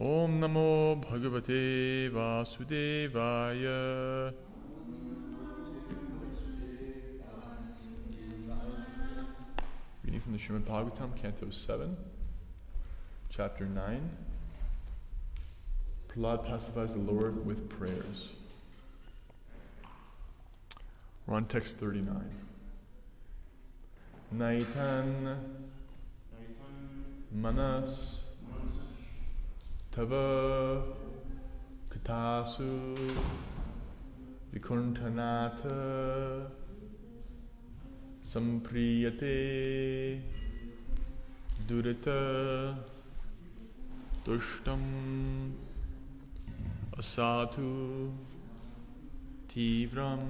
Om Namo Bhagavate Vasudevaya. Reading from the Srimad Bhagavatam, Canto 7, Chapter 9. Prahlad pacifies the Lord with prayers. We're on text 39. Naitan Manas तव कथासु विकुण्ठनाथ सम्प्रीयते दुरित दुष्टम् असाधु तीव्रं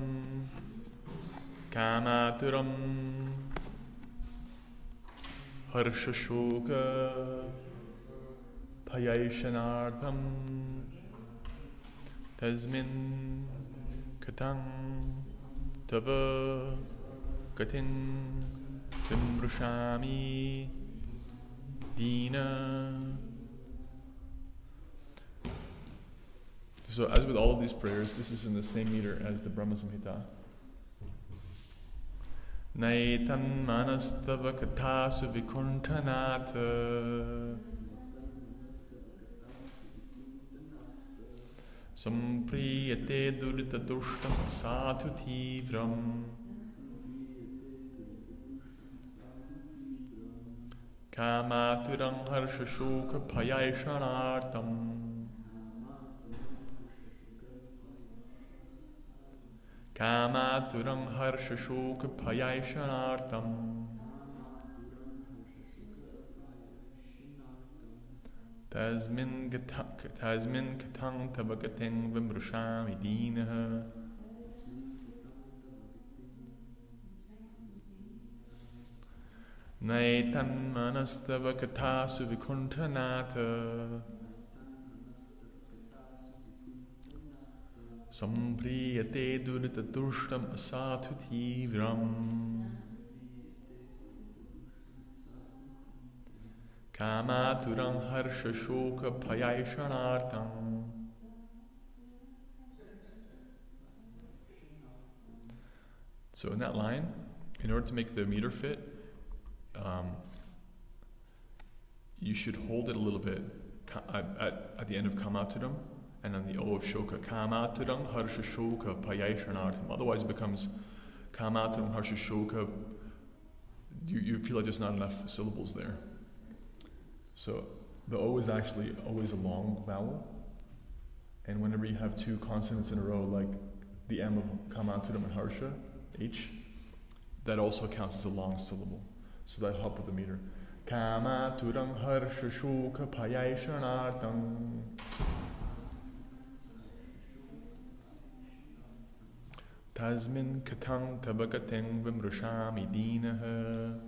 कामातुरं हर्षशोक भयैषणार्थं तस्मिन् कथं तव कथिं विमृशामि दीन So as with all of these prayers, this is in the same meter as the Brahma Samhita. Naitan manastava kathasu vikuntanata संप्रीयते दुरितदुष्टं साधु तीव्रम्। कामातुरं हर्षशोकभयैषणार्तम् कामातुरं हर्षशोकभयैषणार्तम् ृशामि दीनः न एतन्मनस्तव कथासु विकुण्ठनाथ सम्प्रीयते दुरिततुष्टम् असाधु तीव्रम् कामातुरं हर्षशोकभयैषणार्थम् So in that line, in order to make the meter fit, um, you should hold it a little bit ka- at, at, at the end of kamaturam and on the O of shoka. Kamaturam harsha shoka payeshanartam. Otherwise it becomes kamaturam harsha shoka. You, you feel like there's not enough syllables there. So the O is actually always a long vowel. And whenever you have two consonants in a row, like the M of Kamanturam and H, that also counts as a long syllable. So that helps with the meter. Kamaturam Harsha Shuka Tazmin Tasmin katang tabakateng vimrushami dinaha.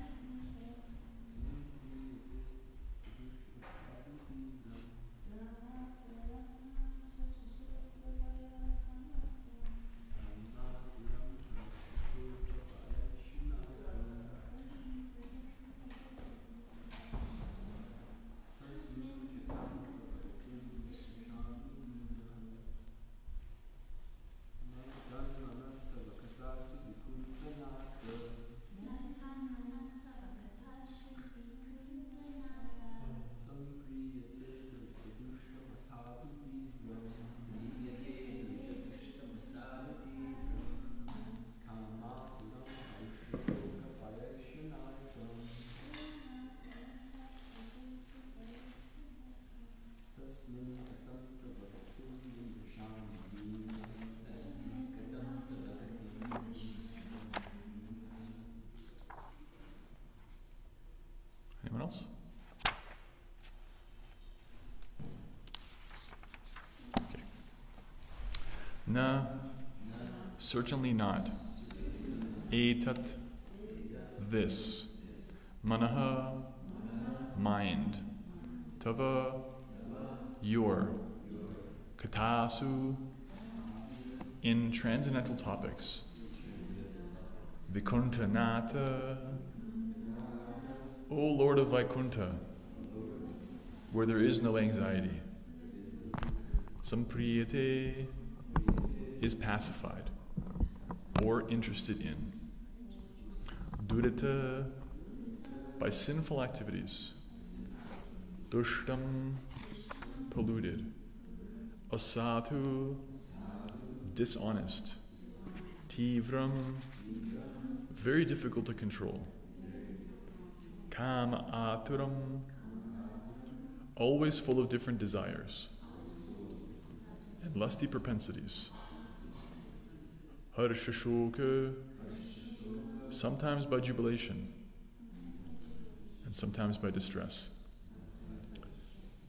Na, certainly not. Etat, this. Manaha, mind. Tava, your. Katasu, in transcendental topics. Vikunta Nata, O Lord of Vaikunta, where there is no anxiety. Sampriyate is pacified or interested in. Durita by sinful activities. Dushtam polluted. Asatu dishonest. Tivram very difficult to control. Kam aturam always full of different desires and lusty propensities. Harshashoka, sometimes by jubilation and sometimes by distress.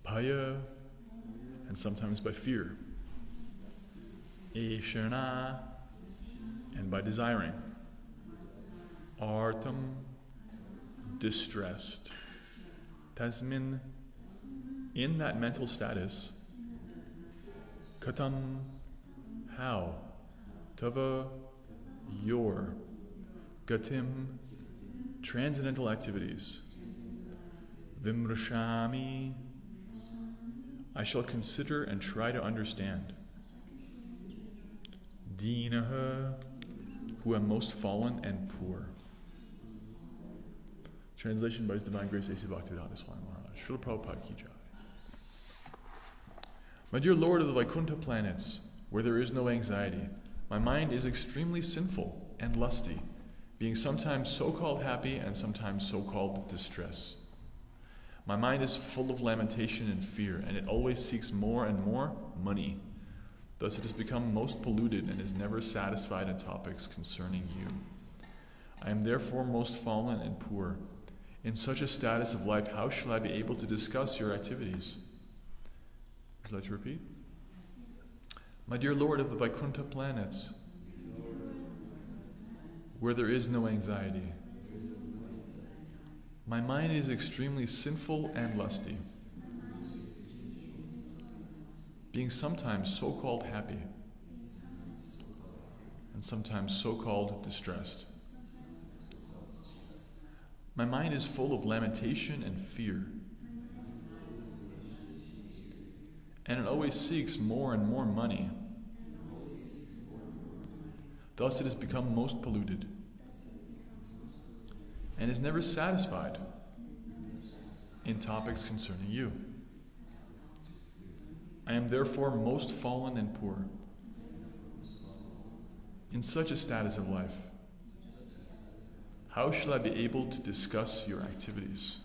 Paya, and sometimes by fear. Ishana, and by desiring. Artam, distressed. Tasmin, in that mental status. Katam, how? Tava, your. Gatim, transcendental activities. Vimrashami, I shall consider and try to understand. Dinaha, who am most fallen and poor. Translation by His Divine Grace A.C. Bhaktivedanta Swami Maharaj. Srila Prabhupada Ki Jai. My dear Lord of the Vaikuntha planets, where there is no anxiety, my mind is extremely sinful and lusty, being sometimes so called happy and sometimes so called distress. My mind is full of lamentation and fear, and it always seeks more and more money. Thus, it has become most polluted and is never satisfied in topics concerning you. I am therefore most fallen and poor. In such a status of life, how shall I be able to discuss your activities? Would you like to repeat? My dear Lord of the Vaikuntha planets, where there is no anxiety, my mind is extremely sinful and lusty, being sometimes so called happy and sometimes so called distressed. My mind is full of lamentation and fear. And it always seeks more and more money. Thus, it has become most polluted and is never satisfied in topics concerning you. I am therefore most fallen and poor. In such a status of life, how shall I be able to discuss your activities?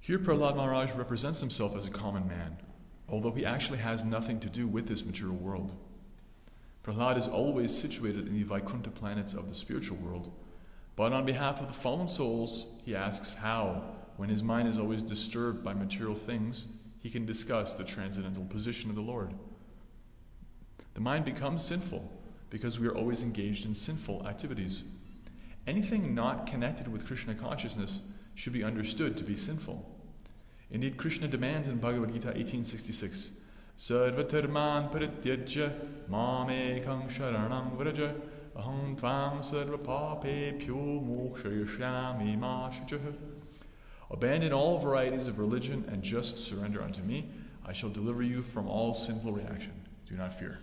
Here, Prahlad Maharaj represents himself as a common man, although he actually has nothing to do with this material world. Prahlad is always situated in the Vaikuntha planets of the spiritual world. But on behalf of the fallen souls, he asks how, when his mind is always disturbed by material things, he can discuss the transcendental position of the Lord. The mind becomes sinful because we are always engaged in sinful activities. Anything not connected with Krishna consciousness should be understood to be sinful. Indeed, Krishna demands in Bhagavad Gita 1866, Sarvatarman parityajya mamekam sharanam vraja aham tvam sarvapape pyo mokshayashyami. Abandon all varieties of religion and just surrender unto me. I shall deliver you from all sinful reaction. Do not fear.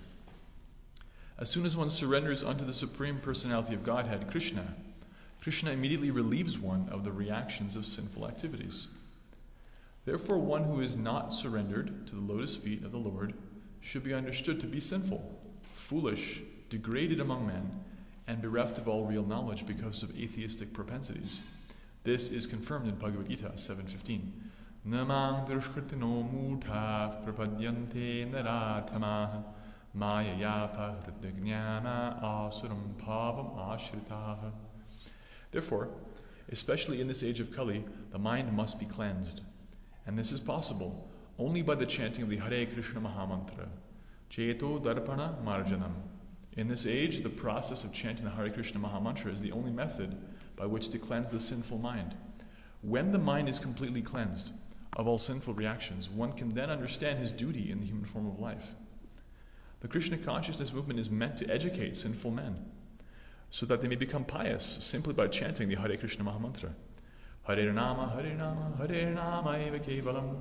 As soon as one surrenders unto the Supreme Personality of Godhead, Krishna, Krishna immediately relieves one of the reactions of sinful activities. Therefore, one who is not surrendered to the lotus feet of the Lord should be understood to be sinful, foolish, degraded among men, and bereft of all real knowledge because of atheistic propensities. This is confirmed in Bhagavad Gita 7.15. Namang drishkritino mudhav prapadyante naratamaha mayayapa hridajnana asuram pavam ashritaha. Therefore, especially in this age of Kali, the mind must be cleansed And this is possible only by the chanting of the Hare Krishna Mahamantra. Cheto Darpana Marjanam. In this age, the process of chanting the Hare Krishna Mahamantra is the only method by which to cleanse the sinful mind. When the mind is completely cleansed of all sinful reactions, one can then understand his duty in the human form of life. The Krishna consciousness movement is meant to educate sinful men so that they may become pious simply by chanting the Hare Krishna Mahamantra. Hare Nama, Hare Nama, Hare Nama eva kevalam,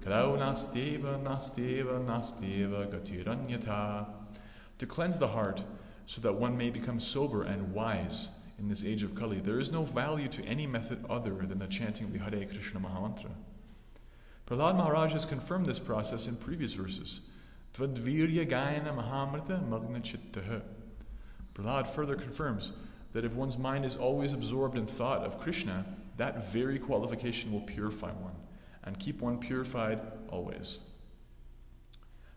kalau nasteva, nasteva, nasteva gatiranyata. To cleanse the heart so that one may become sober and wise in this age of Kali, there is no value to any method other than the chanting of the Hare Krishna Mahamantra. Prahlad Maharaj has confirmed this process in previous verses. Tvadvirya Gayana Mahamrita Magna Chittaha. Prahlad further confirms that if one's mind is always absorbed in thought of Krishna, that very qualification will purify one and keep one purified always.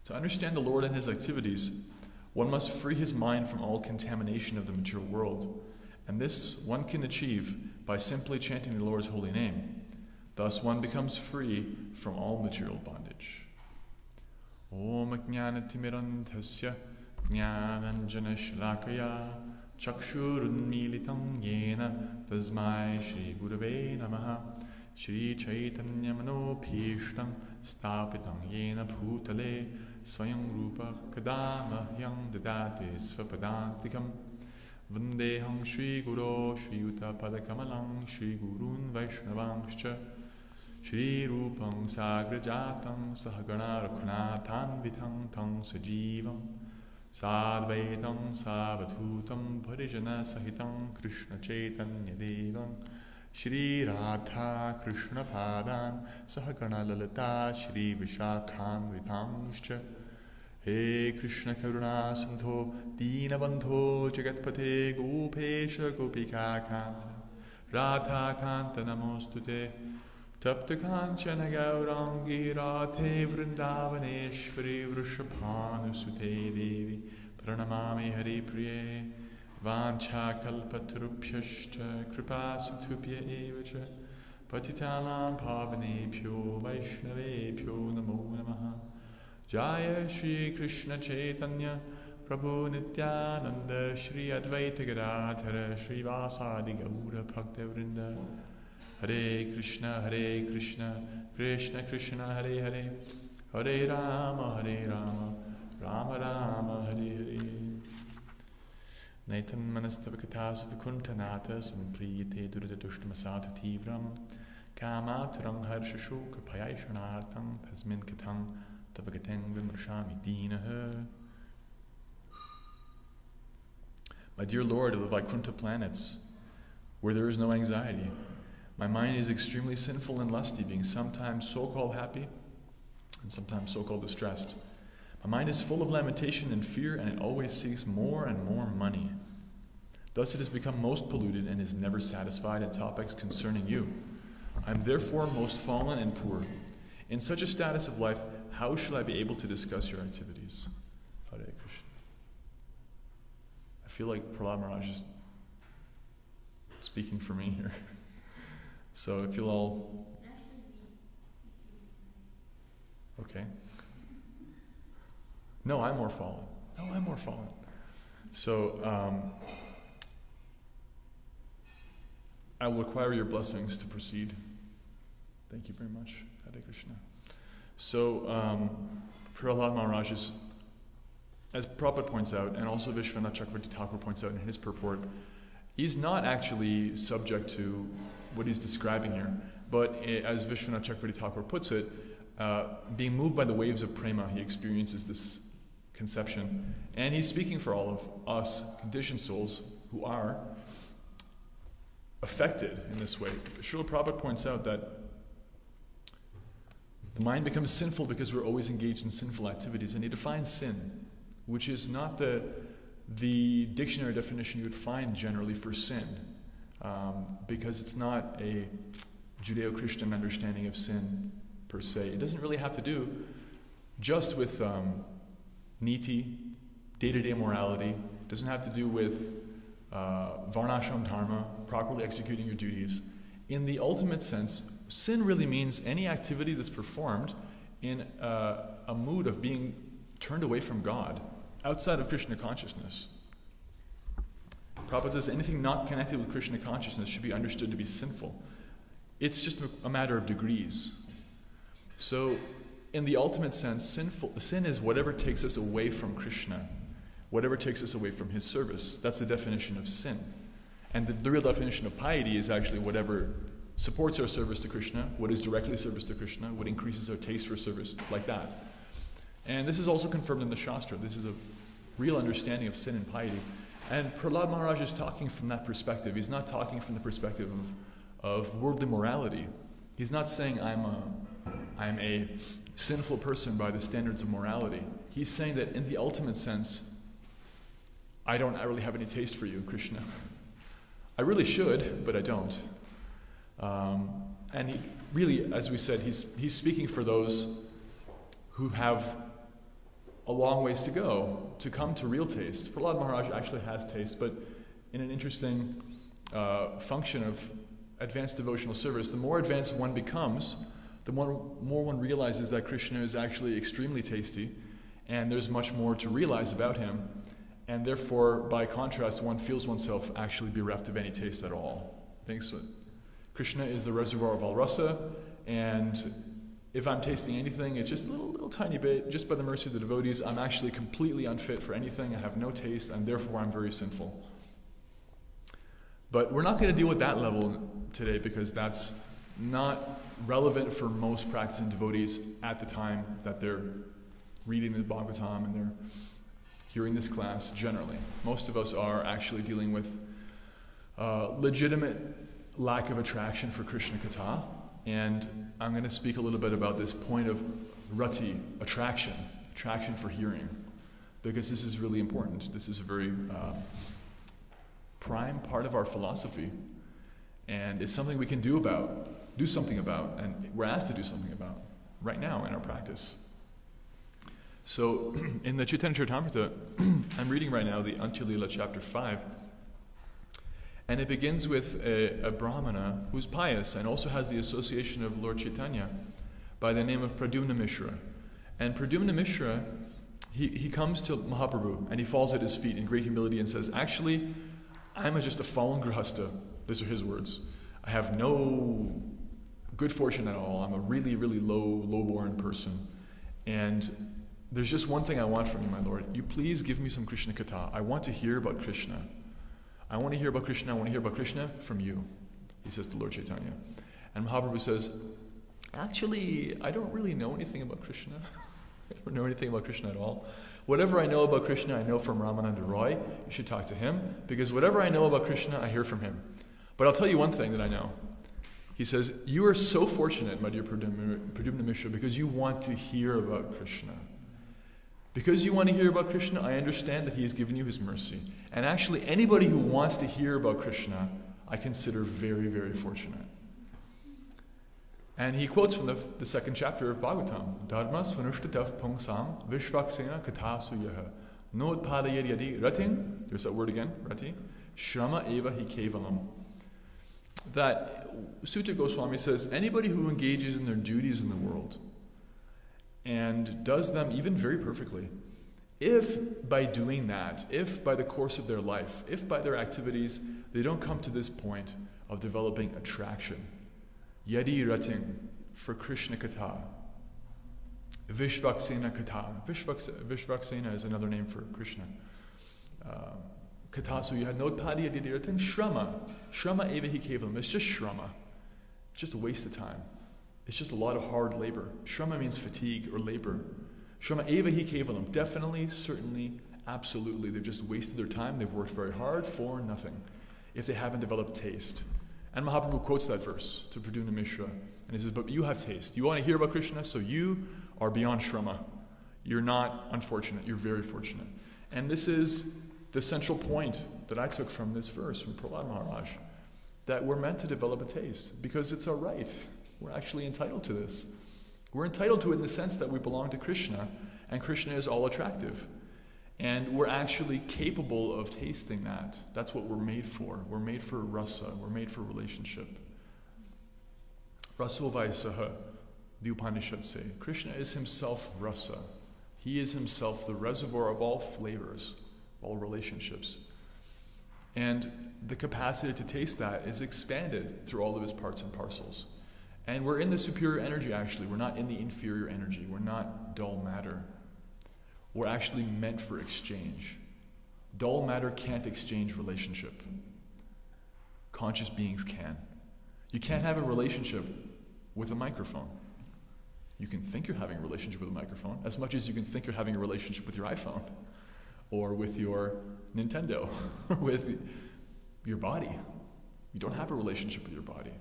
To understand the Lord and his activities, one must free his mind from all contamination of the material world, and this one can achieve by simply chanting the Lord's holy name. Thus, one becomes free from all material bondage. Om Jnanatimirandhasya Jnananjanashlakaya Chakshurunmilitam Yena चक्षुरुन्मीलितं येन तस्मै श्रीगुरवे नमः। श्रीचैतन्यमनोभीष्टं स्थापितं येन भूतले। स्वयं रूपः मह्यं ददाति स्वपदान्तिकम् वन्देऽहं श्रीगुरो श्रीयुतपदकमलं श्रीगुरून् वैष्णवांश्च। श्रीरूपं साग्रजातं सहगणा रघुनाथान्वितं तं सजीवम्। साद्वैतं सावधूतं परिजनसहितं कृष्णचैतन्यदेवं। श्रीराधा कृष्णपादान् सहगणललता श्रीविशाखान्वितांश्च। हे कृष्णकरुणा सिन्धो दीनबन्धो जगत्पथे गोपेश गोपिकान्त राधाकान्तनमोऽस्तु ते। तप्तकाञ्चन गौराङ्गीराथे वृन्दावनेश्वरि वृषभानुसुते देवि। प्रणमामि हरिप्रिये। वाञ्छाकल्पतृभ्यश्च कृपासुतुभ्य एव च। पतितानां भावनेभ्यो वैष्णवेभ्यो नमो नमः। जय श्रीकृष्णचैतन्य प्रभो Nityanand Shri अद्वैतगिराधर श्रीवासादिगौरभक्तवृन्द। Hare Krishna Hare Krishna Krishna Krishna Hare Hare. Hare Rama Hare Rama Rama Rama Hare Hare. Tivram tasmin vimrashami dinaha My dear Lord of the Vaikuntha planets, where there is no anxiety, my mind is extremely sinful and lusty, being sometimes so called happy and sometimes so called distressed. My mind is full of lamentation and fear, and it always seeks more and more money. Thus, it has become most polluted and is never satisfied in topics concerning you. I am therefore most fallen and poor. In such a status of life, how shall I be able to discuss your activities? Hare Krishna. I feel like Prahlad Maharaj is speaking for me here. so if you'll all. Okay. No, I'm more fallen. No, I'm more fallen. So um, I will require your blessings to proceed. Thank you very much, Hare Krishna. So, um, Prahlad Maharaj is, as Prabhupada points out, and also Vishwanath Chakravarti Thakur points out in his purport, he's not actually subject to what he's describing here. But as Vishwanath Chakravarti Thakur puts it, uh, being moved by the waves of prema, he experiences this conception. And he's speaking for all of us, conditioned souls, who are affected in this way. Srila Prabhupada points out that the mind becomes sinful because we're always engaged in sinful activities. And he defines sin, which is not the, the dictionary definition you would find generally for sin, um, because it's not a Judeo Christian understanding of sin per se. It doesn't really have to do just with um, niti, day to day morality. It doesn't have to do with uh, varnashram dharma, properly executing your duties. In the ultimate sense, sin really means any activity that's performed in a, a mood of being turned away from God, outside of Krishna consciousness. Prabhupada says anything not connected with Krishna consciousness should be understood to be sinful. It's just a matter of degrees. So, in the ultimate sense, sinful, sin is whatever takes us away from Krishna, whatever takes us away from his service. That's the definition of sin. And the, the real definition of piety is actually whatever supports our service to Krishna, what is directly service to Krishna, what increases our taste for service, like that. And this is also confirmed in the Shastra. This is a real understanding of sin and piety. And Prahlad Maharaj is talking from that perspective. He's not talking from the perspective of, of worldly morality. He's not saying I'm a, I'm a sinful person by the standards of morality. He's saying that in the ultimate sense, I don't I really have any taste for you, Krishna. I really should, but I don't. Um, and he really, as we said, he's, he's speaking for those who have a long ways to go to come to real taste. Prahlad Maharaj actually has taste, but in an interesting uh, function of advanced devotional service, the more advanced one becomes, the more, more one realizes that Krishna is actually extremely tasty, and there's much more to realize about him. And therefore, by contrast, one feels oneself actually bereft of any taste at all. Thanks. So. Krishna is the reservoir of all rasa, and if I'm tasting anything, it's just a little, little tiny bit, just by the mercy of the devotees. I'm actually completely unfit for anything. I have no taste, and therefore I'm very sinful. But we're not going to deal with that level today because that's not relevant for most practicing devotees at the time that they're reading the Bhagavatam and they're hearing this class generally. Most of us are actually dealing with uh, legitimate lack of attraction for Krishna Katha and I'm going to speak a little bit about this point of rati, attraction, attraction for hearing, because this is really important. This is a very uh, prime part of our philosophy, and it's something we can do about, do something about, and we're asked to do something about right now in our practice. So, in the Chaitanya Charitamrita, I'm reading right now the Antya-lila chapter 5. And it begins with a, a, Brahmana who's pious and also has the association of Lord Chaitanya by the name of Pradyumna Mishra. And Pradyumna Mishra, he, he comes to Mahaprabhu and he falls at his feet in great humility and says, Actually, I'm just a fallen grihasta. These are his words. I have no good fortune at all. I'm a really, really low, low-born person. And there's just one thing I want from you, my Lord. You please give me some Krishna Katha. I want to hear about Krishna. I want to hear about Krishna, I want to hear about Krishna from you, he says to Lord Chaitanya. And Mahaprabhu says, Actually, I don't really know anything about Krishna. I don't know anything about Krishna at all. Whatever I know about Krishna, I know from Ramananda Roy. You should talk to him, because whatever I know about Krishna, I hear from him. But I'll tell you one thing that I know. He says, You are so fortunate, my dear Pradyumna Mishra, because you want to hear about Krishna. Because you want to hear about Krishna, I understand that He has given you His mercy. And actually, anybody who wants to hear about Krishna, I consider very, very fortunate. And he quotes from the, the second chapter of Bhagavatam Dharma svanushtatav pungsam vishvaksena katasuyaha nodpadayad yadi ratin. There's that word again, rati. Shrama eva hi kevalam. That Suta Goswami says anybody who engages in their duties in the world, and does them even very perfectly. If by doing that, if by the course of their life, if by their activities, they don't come to this point of developing attraction, yadi rating for Krishna Katha, Vishvaksena Katha. Vishvaksena is another name for Krishna. Uh, Katha you had no padi rating shrama. Shrama eva hi kevalam. It's just shrama. Just a waste of time. It's just a lot of hard labor. Shrama means fatigue or labor. Shrama eva hi kevalam. Definitely, certainly, absolutely. They've just wasted their time. They've worked very hard for nothing if they haven't developed taste. And Mahaprabhu quotes that verse to Pradyumna Mishra. And he says, But you have taste. You want to hear about Krishna, so you are beyond Shrama. You're not unfortunate. You're very fortunate. And this is the central point that I took from this verse from Prahlad Maharaj that we're meant to develop a taste because it's our right. We're actually entitled to this. We're entitled to it in the sense that we belong to Krishna, and Krishna is all attractive. And we're actually capable of tasting that. That's what we're made for. We're made for rasa, we're made for relationship. Rasovaisaha, the Upanishads say. Krishna is himself rasa. He is himself the reservoir of all flavors, all relationships. And the capacity to taste that is expanded through all of his parts and parcels. And we're in the superior energy, actually. We're not in the inferior energy. We're not dull matter. We're actually meant for exchange. Dull matter can't exchange relationship, conscious beings can. You can't have a relationship with a microphone. You can think you're having a relationship with a microphone as much as you can think you're having a relationship with your iPhone or with your Nintendo or with your body. You don't have a relationship with your body.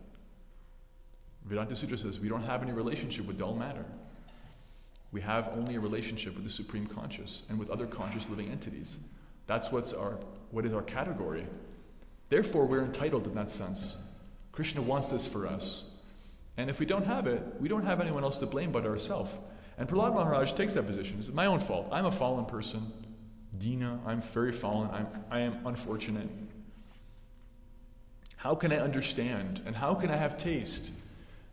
Vedanta Sutra says we don't have any relationship with dull matter. We have only a relationship with the Supreme Conscious and with other conscious living entities. That's what's our, what is our category. Therefore, we're entitled in that sense. Krishna wants this for us. And if we don't have it, we don't have anyone else to blame but ourselves. And Prahlad Maharaj takes that position. It's my own fault. I'm a fallen person. Dina, I'm very fallen. I'm, I am unfortunate. How can I understand? And how can I have taste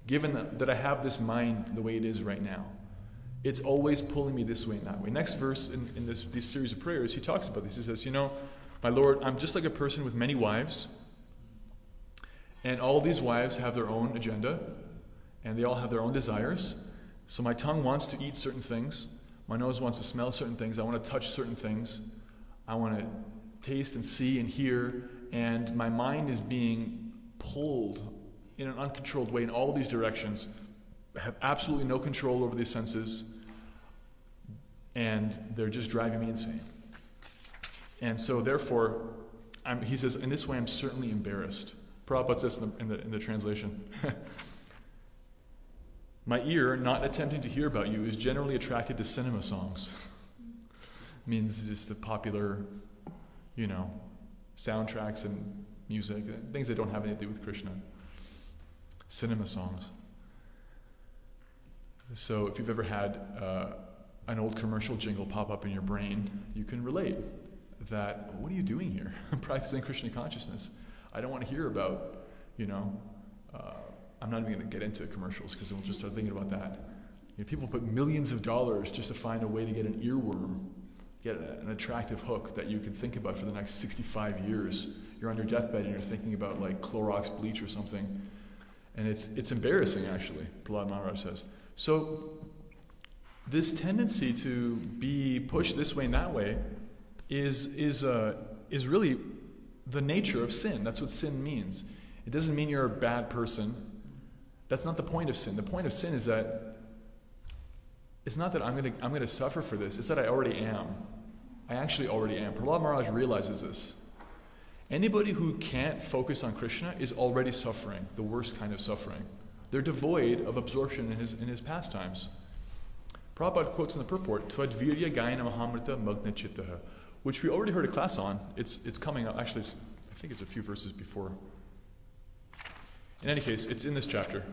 given that, that I have this mind the way it is right now? It's always pulling me this way and that way. Next verse in, in this, this series of prayers, he talks about this. He says, You know, my Lord, I'm just like a person with many wives, and all these wives have their own agenda, and they all have their own desires. So my tongue wants to eat certain things, my nose wants to smell certain things, I want to touch certain things, I want to taste and see and hear, and my mind is being pulled in an uncontrolled way in all of these directions. Have absolutely no control over these senses, and they're just driving me insane. And so, therefore, I'm, he says, in this way, I'm certainly embarrassed. Prabhupada says in the, in the, in the translation My ear, not attempting to hear about you, is generally attracted to cinema songs. means just the popular, you know, soundtracks and music, things that don't have anything to do with Krishna. Cinema songs. So if you've ever had uh, an old commercial jingle pop up in your brain, you can relate that what are you doing here? I'm practicing Krishna consciousness. I don't want to hear about, you know, uh, I'm not even going to get into commercials because we'll just start thinking about that. You know, people put millions of dollars just to find a way to get an earworm, get a, an attractive hook that you can think about for the next 65 years. You're on your deathbed and you're thinking about like Clorox bleach or something. And it's, it's embarrassing, actually, Prahlad Maharaj says. So, this tendency to be pushed this way and that way is, is, uh, is really the nature of sin. That's what sin means. It doesn't mean you're a bad person. That's not the point of sin. The point of sin is that it's not that I'm going to I'm going to suffer for this, it's that I already am. I actually already am. Prahlad Maharaj realizes this. Anybody who can't focus on Krishna is already suffering, the worst kind of suffering. They're devoid of absorption in his, in his pastimes. Prabhupada quotes in the purport, Tvadvirya Gayana Mahamrita Magna Chittaha, which we already heard a class on. It's, it's coming up, actually, I think it's a few verses before. In any case, it's in this chapter.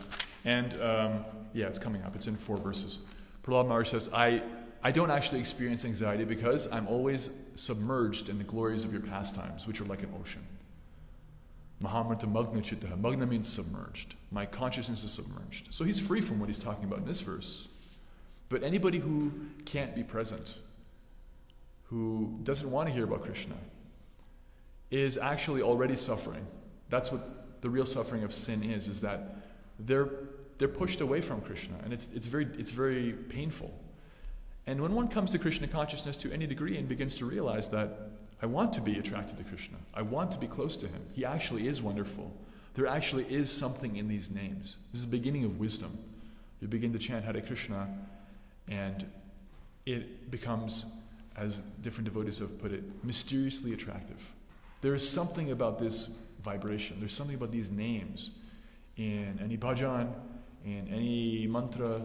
And um, yeah, it's coming up. It's in four verses. Prahlad Maharaj says, I, I don't actually experience anxiety because I'm always submerged in the glories of your pastimes, which are like an ocean. Mahamrita Magna Chittaha. Magna means submerged. My consciousness is submerged. So he's free from what he's talking about in this verse. But anybody who can't be present, who doesn't want to hear about Krishna, is actually already suffering. That's what the real suffering of sin is, is that they're, they're pushed away from Krishna. And it's, it's, very, it's very painful. And when one comes to Krishna consciousness to any degree and begins to realize that I want to be attracted to Krishna. I want to be close to him. He actually is wonderful. There actually is something in these names. This is the beginning of wisdom. You begin to chant Hare Krishna, and it becomes, as different devotees have put it, mysteriously attractive. There is something about this vibration, there's something about these names in any bhajan, in any mantra,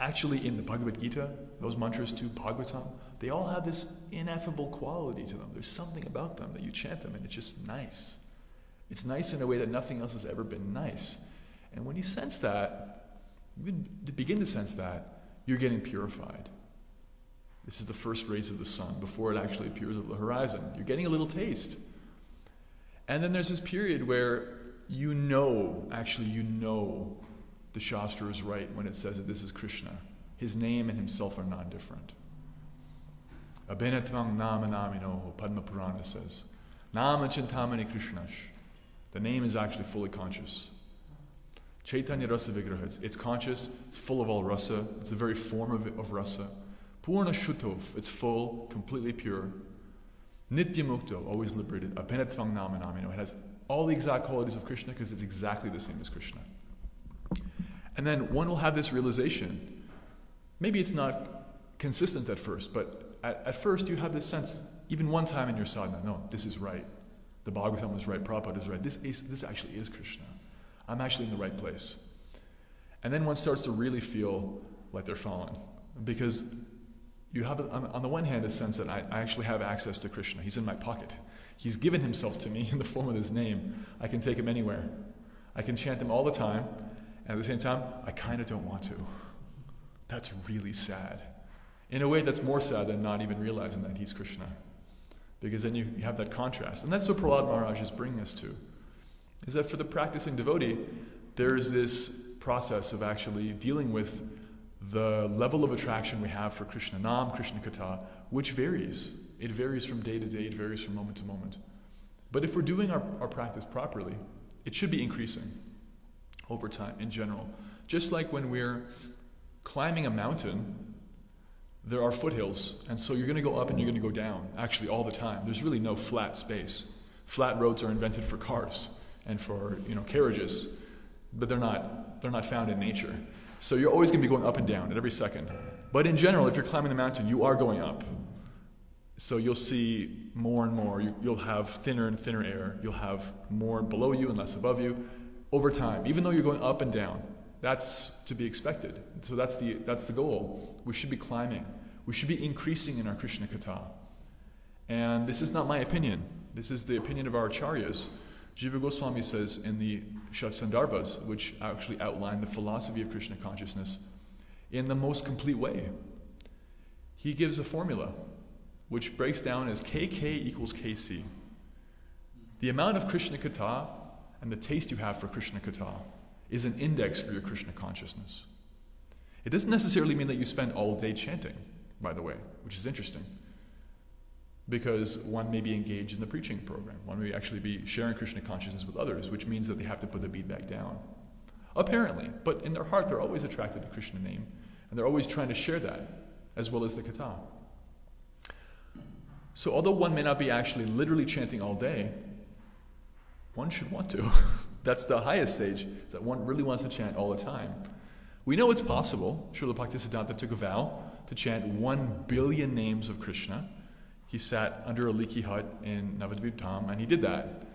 actually in the Bhagavad Gita, those mantras too, Bhagavatam they all have this ineffable quality to them. There's something about them that you chant them and it's just nice. It's nice in a way that nothing else has ever been nice. And when you sense that, you begin to sense that, you're getting purified. This is the first rays of the sun before it actually appears over the horizon. You're getting a little taste. And then there's this period where you know, actually, you know the Shastra is right when it says that this is Krishna. His name and himself are non different. Abhinatvang nama namino, Padma Purana says. Nama chintamani Krishnash. The name is actually fully conscious. Chaitanya Rasa Vigraha, it's conscious, it's full of all rasa, it's the very form of, of rasa. Purna Shutov, it's full, completely pure. Nitya Mukto, always liberated. Abhinatvang nama namino, it has all the exact qualities of Krishna because it's exactly the same as Krishna. And then one will have this realization. Maybe it's not consistent at first, but at, at first you have this sense, even one time in your sadhana, no, this is right. The Bhagavatam is right, Prabhupada is right. This, is, this actually is Krishna. I'm actually in the right place. And then one starts to really feel like they're fallen. Because you have, on, on the one hand, a sense that I, I actually have access to Krishna. He's in my pocket. He's given himself to me in the form of his name. I can take him anywhere. I can chant him all the time. And at the same time, I kind of don't want to. That's really sad. In a way that's more sad than not even realizing that he's Krishna. Because then you, you have that contrast. And that's what Prahlad Maharaj is bringing us to. Is that for the practicing devotee, there's this process of actually dealing with the level of attraction we have for Krishna Nam, Krishna Katha, which varies. It varies from day to day, it varies from moment to moment. But if we're doing our, our practice properly, it should be increasing over time in general. Just like when we're climbing a mountain, there are foothills, and so you're going to go up and you're going to go down, actually, all the time. There's really no flat space. Flat roads are invented for cars and for you know carriages, but they're not they're not found in nature. So you're always going to be going up and down at every second. But in general, if you're climbing the mountain, you are going up. So you'll see more and more. You, will have thinner and thinner air. You'll have more below you and less above you over time, even though you're going up and down. That's to be expected. So that's the, that's the goal. We should be climbing. We should be increasing in our Krishna Katha. And this is not my opinion. This is the opinion of our acharyas. Jiva Goswami says in the Shat which actually outline the philosophy of Krishna consciousness in the most complete way. He gives a formula which breaks down as KK equals KC. The amount of Krishna Katha and the taste you have for Krishna Katha is an index for your Krishna consciousness. It doesn't necessarily mean that you spend all day chanting, by the way, which is interesting. Because one may be engaged in the preaching program. One may actually be sharing Krishna consciousness with others, which means that they have to put the bead back down. Apparently. But in their heart, they're always attracted to Krishna name. And they're always trying to share that, as well as the kata. So, although one may not be actually literally chanting all day, one should want to. That's the highest stage, is that one really wants to chant all the time. We know it's possible. Srila Bhaktisiddhanta took a vow to chant one billion names of Krishna. He sat under a leaky hut in Navadvip and he did that.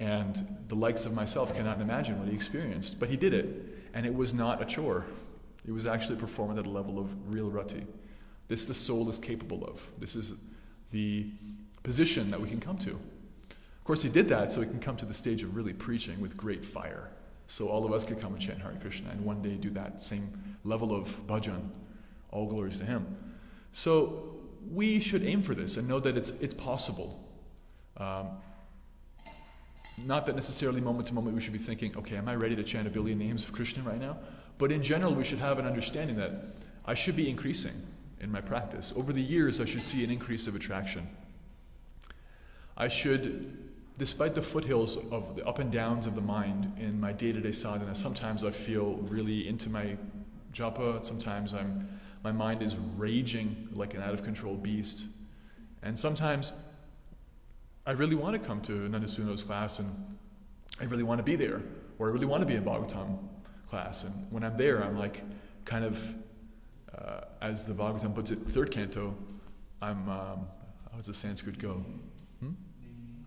And the likes of myself cannot imagine what he experienced, but he did it. And it was not a chore. It was actually performed at a level of real rati. This the soul is capable of. This is the position that we can come to. Of course, he did that so he can come to the stage of really preaching with great fire. So all of us could come and chant Hare Krishna and one day do that same level of bhajan. All glories to him. So we should aim for this and know that it's, it's possible. Um, not that necessarily moment to moment we should be thinking, okay, am I ready to chant a billion names of Krishna right now? But in general, we should have an understanding that I should be increasing in my practice. Over the years, I should see an increase of attraction. I should despite the foothills of the up and downs of the mind in my day-to-day sadhana, sometimes I feel really into my japa. Sometimes I'm, my mind is raging like an out-of-control beast, and sometimes I really want to come to Nandasuno's class, and I really want to be there, or I really want to be in Bhagavatam class. And when I'm there, I'm like, kind of, uh, as the Bhagavatam puts it, third canto, I'm, um, how does the Sanskrit go? Hmm?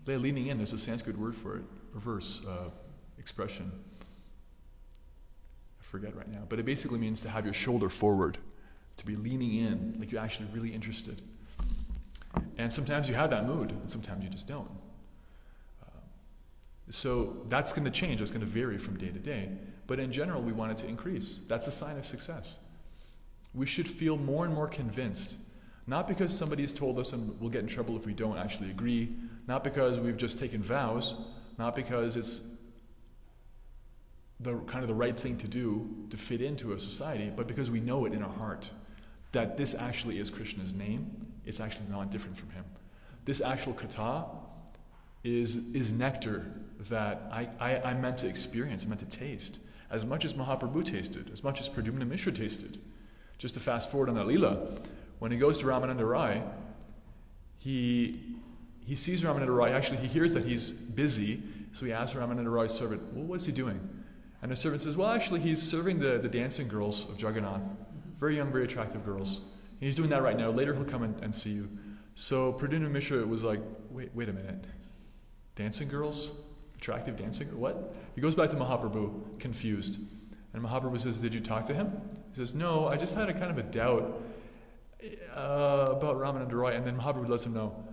They're leaning in. There's a Sanskrit word for it, reverse uh, expression. I forget right now. But it basically means to have your shoulder forward, to be leaning in, like you're actually really interested. And sometimes you have that mood, and sometimes you just don't. Uh, so that's going to change. It's going to vary from day to day. But in general, we want it to increase. That's a sign of success. We should feel more and more convinced, not because somebody has told us and we'll get in trouble if we don't actually agree, not because we've just taken vows, not because it's the kind of the right thing to do to fit into a society, but because we know it in our heart that this actually is Krishna's name, it's actually not different from him. This actual kata is, is nectar that I, I, I'm meant to experience, I'm meant to taste. As much as Mahaprabhu tasted, as much as Pradyumna Mishra tasted. Just to fast forward on that Leela, when he goes to Ramananda Rai, he, he sees Ramananda Rai, actually, he hears that he's busy, so he asks Ramananda Rai's servant, Well, what's he doing? And the servant says, Well, actually, he's serving the, the dancing girls of Jagannath. Very young, very attractive girls. And he's doing that right now. Later, he'll come and, and see you. So Pradyumna Mishra was like, Wait, wait a minute. Dancing girls? Attractive dancing? What? He goes back to Mahaprabhu, confused. And Mahaprabhu says, Did you talk to him? He says, No, I just had a kind of a doubt uh, about Ramananda Roy. And then Mahaprabhu lets him know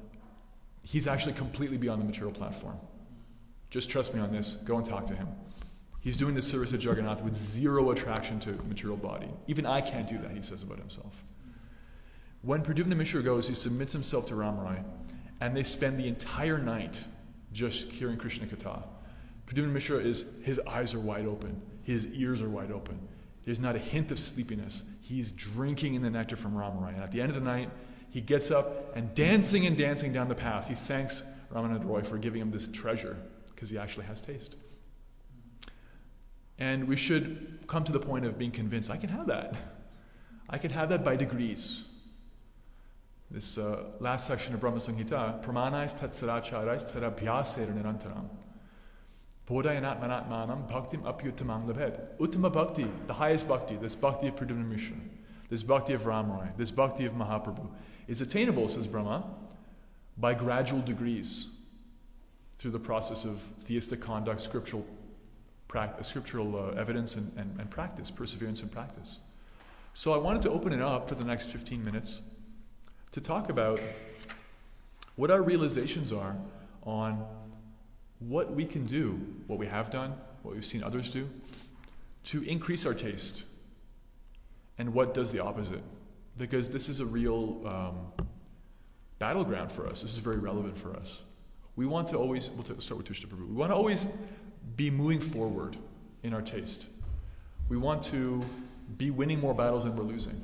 he's actually completely beyond the material platform. Just trust me on this. Go and talk to him. He's doing the service of Jagannath with zero attraction to material body. Even I can't do that, he says about himself. When Pradyumna Mishra goes, he submits himself to Ramrai, and they spend the entire night just hearing Krishna Katha. Pradyumna Mishra is, his eyes are wide open, his ears are wide open. There's not a hint of sleepiness. He's drinking in the nectar from Ramrai. And at the end of the night, he gets up and dancing and dancing down the path, he thanks Ramananda Roy for giving him this treasure because he actually has taste. And we should come to the point of being convinced I can have that. I can have that by degrees. This uh, last section of Brahma Samhita, pramanais tatsaracharais tarabhyasera nirantaram. Bodhayanatmanatmanam bhaktim apyutamam labhed. Uttama bhakti, the highest bhakti, this bhakti of Mishra, this bhakti of Ramrai, this bhakti of Mahaprabhu, is attainable, says Brahma, by gradual degrees through the process of theistic conduct, scriptural, scriptural uh, evidence, and, and, and practice, perseverance and practice. So I wanted to open it up for the next 15 minutes to talk about what our realizations are on what we can do, what we have done, what we've seen others do, to increase our taste, and what does the opposite. Because this is a real um, battleground for us. This is very relevant for us. We want to always, we'll start with Tushta Prabhu. We want to always be moving forward in our taste. We want to be winning more battles than we're losing.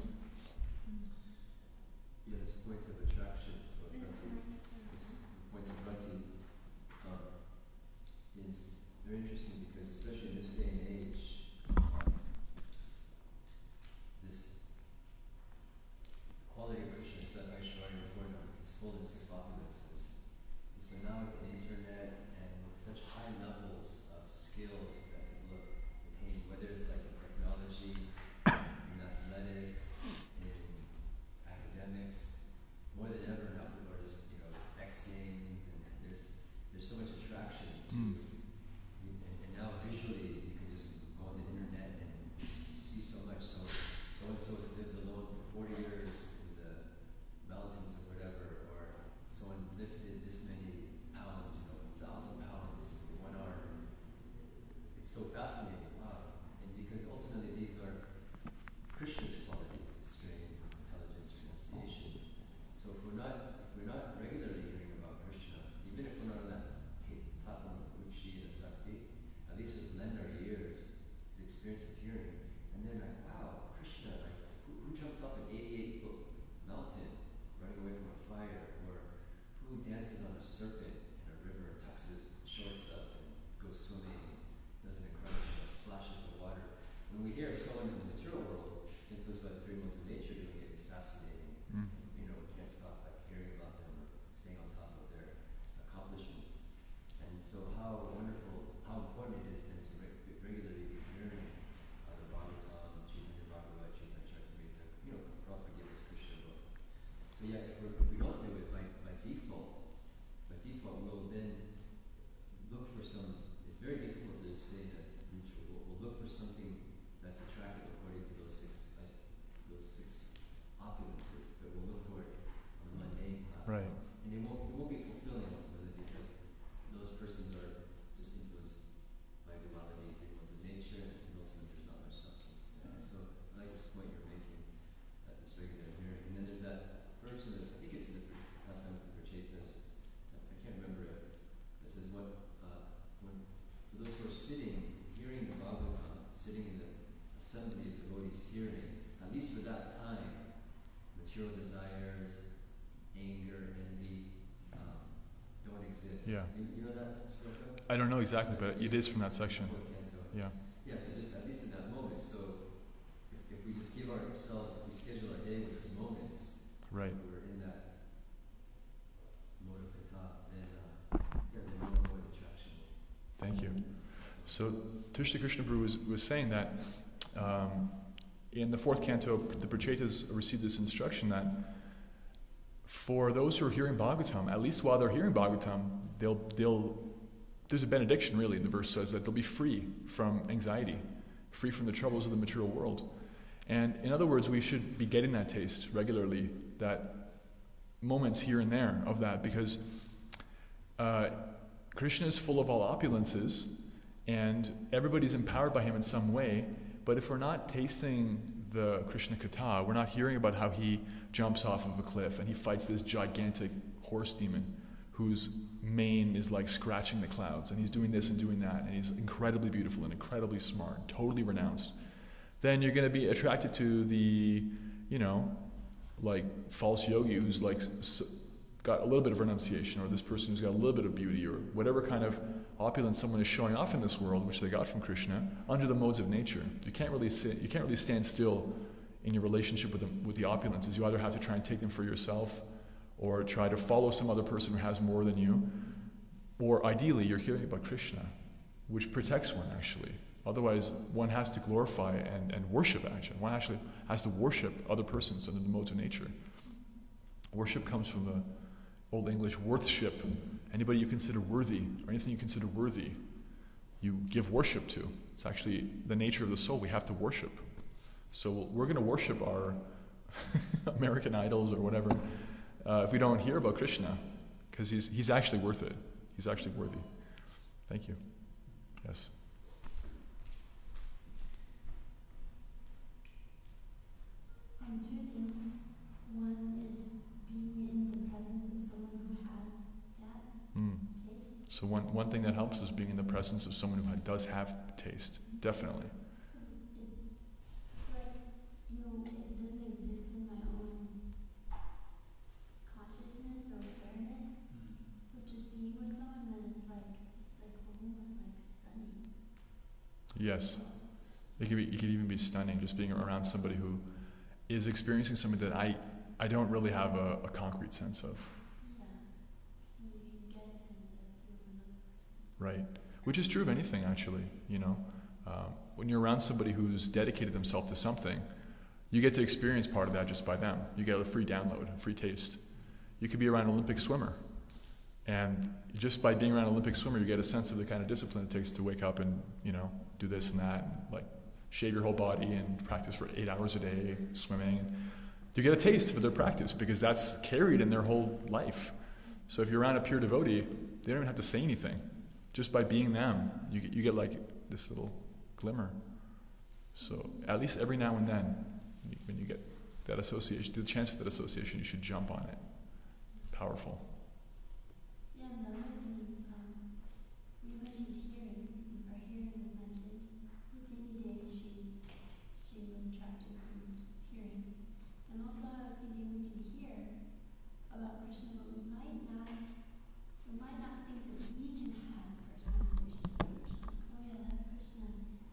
they're like, wow, Krishna, like, who, who jumps off an 88 foot mountain running away from a fire? Or who dances on a serpent in a river, tucks his shorts up, and goes swimming, and does an incredible, you know, splashes the water? When we hear of someone in the material world influenced by the three modes of nature doing it, it's fascinating. Mm. You know, we can't stop like hearing about them or staying on top of their accomplishments. And so, how Yeah. You, know that shloka? I don't know exactly, but it is from that section. Yeah. Yeah, so just at least in that moment. So if, if we just give ourselves, if we schedule our day with moments, Right. we're in that mode of kata, then uh, yeah, then we'll avoid attraction. Thank you. So Tushta Krishna Prabhu was, was saying that um, in the fourth canto, the Prachetas received this instruction that for those who are hearing Bhagavatam, at least while they're hearing Bhagavatam, they'll, they'll, there's a benediction really, the verse says that they'll be free from anxiety, free from the troubles of the material world. And in other words, we should be getting that taste regularly, that moments here and there of that, because uh, Krishna is full of all opulences, and everybody's empowered by him in some way. But if we're not tasting the Krishna Katha, we're not hearing about how he jumps off of a cliff and he fights this gigantic horse demon whose mane is like scratching the clouds, and he's doing this and doing that, and he's incredibly beautiful and incredibly smart, totally renounced. Then you're going to be attracted to the, you know, like false yogi who's like got a little bit of renunciation, or this person who's got a little bit of beauty, or whatever kind of opulence someone is showing off in this world, which they got from Krishna, under the modes of nature. You can't really sit, you can't really stand still in your relationship with the, with the opulences. You either have to try and take them for yourself, or try to follow some other person who has more than you, or ideally you're hearing about Krishna, which protects one actually. Otherwise, one has to glorify and, and worship actually. One actually has to worship other persons under the modes of nature. Worship comes from the Old English worthship. Anybody you consider worthy, or anything you consider worthy, you give worship to. It's actually the nature of the soul. We have to worship. So we're going to worship our American idols or whatever uh, if we don't hear about Krishna, because he's, he's actually worth it. He's actually worthy. Thank you. Yes. Um, two things. So one, one thing that helps is being in the presence of someone who does have taste. Definitely. Because it's like, you know, it doesn't exist in my own consciousness or awareness. Hmm. But just being with someone, then it's like, it's like almost like stunning. Yes. It could, be, it could even be stunning just being around somebody who is experiencing something that I, I don't really have a, a concrete sense of. Yeah. So you can get a sense of it through another person. Right. Which is true of anything, actually. You know, um, when you're around somebody who's dedicated themselves to something, you get to experience part of that just by them. You get a free download, a free taste. You could be around an Olympic swimmer, and just by being around an Olympic swimmer, you get a sense of the kind of discipline it takes to wake up and you know do this and that, and, like shave your whole body and practice for eight hours a day swimming. You get a taste for their practice because that's carried in their whole life. So if you're around a pure devotee, they don't even have to say anything. Just by being them, you get, you get like this little glimmer. So at least every now and then, when you get that association, the chance for that association, you should jump on it. Powerful. Yeah, and the other thing is, um, we mentioned hearing, or hearing was mentioned. Rukmini Devi, she, she was attracted from hearing. And also I was thinking we can hear about Krishna, but we might not, we might not think that we can have a personal relationship with Krishna. Oh yeah, that's Krishna,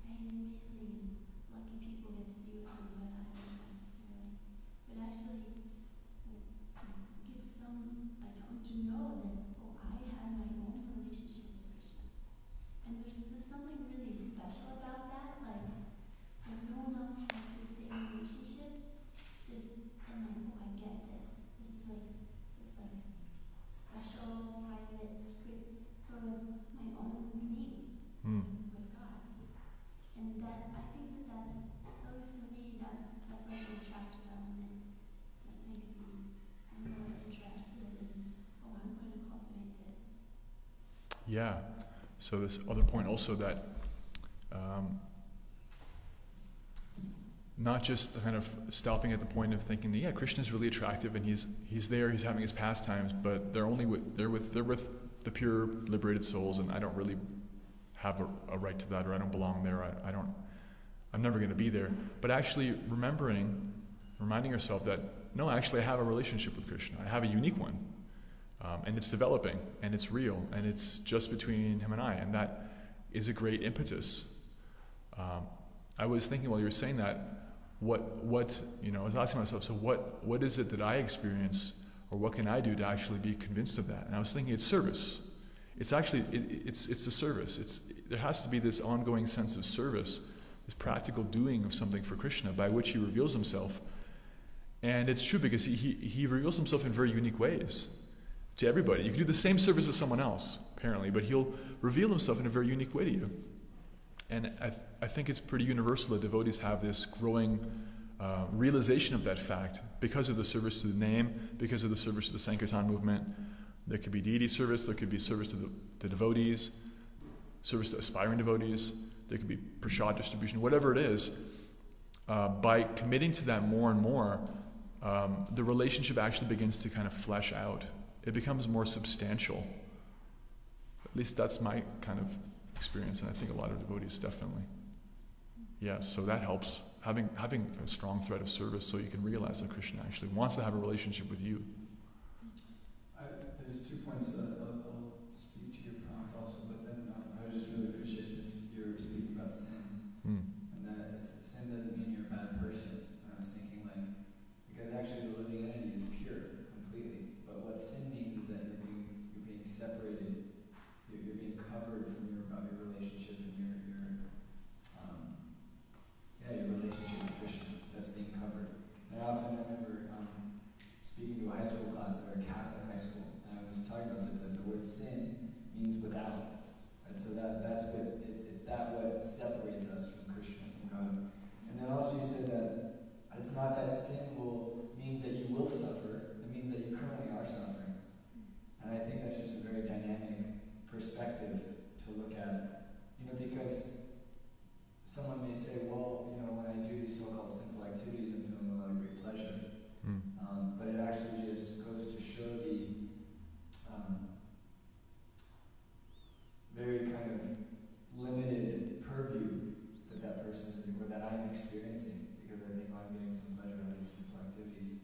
yeah, he's amazing, and lucky people get to be with him, but I don't necessarily. But actually, to give some, like to know that, oh, I had my own relationship with Krishna. And there's just something really special about that, like, like no one else has the same relationship. This, and like, oh, I get this. This is like, this like special, private, secret, sort of my own thing Mm. with God. And that, I think that that's, at least for me, that's, that's like an attractive element that makes me more interested in, oh, I'm going to cultivate this. Yeah. So this other point also that um, not just kind of stopping at the point of thinking that yeah, Krishna is really attractive and he's he's there, he's having his pastimes, but they're only with they're with they're with the pure liberated souls, and I don't really have a, a right to that, or I don't belong there. I, I don't. I'm never going to be there. But actually remembering, reminding yourself that no, actually, I have a relationship with Krishna. I have a unique one. Um, and it's developing, and it's real, and it's just between him and I. And that is a great impetus. Um, I was thinking while you were saying that, what, what, you know, I was asking myself, so what, what is it that I experience, or what can I do to actually be convinced of that? And I was thinking it's service. It's actually, it, it's, it's a service. It's, there has to be this ongoing sense of service, this practical doing of something for Krishna by which he reveals himself. And it's true because he, he, he reveals himself in very unique ways to everybody. You can do the same service as someone else, apparently, but he'll reveal himself in a very unique way to you. And I, I think it's pretty universal that devotees have this growing uh, realization of that fact because of the service to the name, because of the service to the Sankirtan movement. There could be deity service, there could be service to the devotees, service to aspiring devotees, there could be prasad distribution, whatever it is. Uh, by committing to that more and more, um, the relationship actually begins to kind of flesh out. It becomes more substantial. At least that's my kind of experience, and I think a lot of devotees definitely. Yes, so that helps. Having, having a strong thread of service so you can realize that Krishna actually wants to have a relationship with you. I, there's two points that I'll, I'll speak to your prompt also, but then um, I just really appreciate this. You're speaking about sin, Mm. and that it's, sin doesn't mean you're a bad person. And I was thinking, like, because actually the living entity is pure completely, but what sin means is that you're being you're being separated, you're, you're being covered from your uh, your relationship and your your um, yeah your relationship with Krishna. That's being covered. And I often remember um, speaking to a high school class, they're a Catholic high school, and I was talking about this that the word sin means without. And so that that's what it's, it's that what separates us from Krishna, from God. And then also you said that it's not that sin will means that you will suffer, it means that you currently are suffering. And I think that's just a very dynamic perspective to look at. You know, because someone may say, well, you know, when I do these so-called sinful activities, I'm feeling a lot of great pleasure. Mm. Um, but it actually just goes to show the um, very kind of limited purview that that person is, or that I'm experiencing, because I think I'm getting some pleasure out of these simple activities.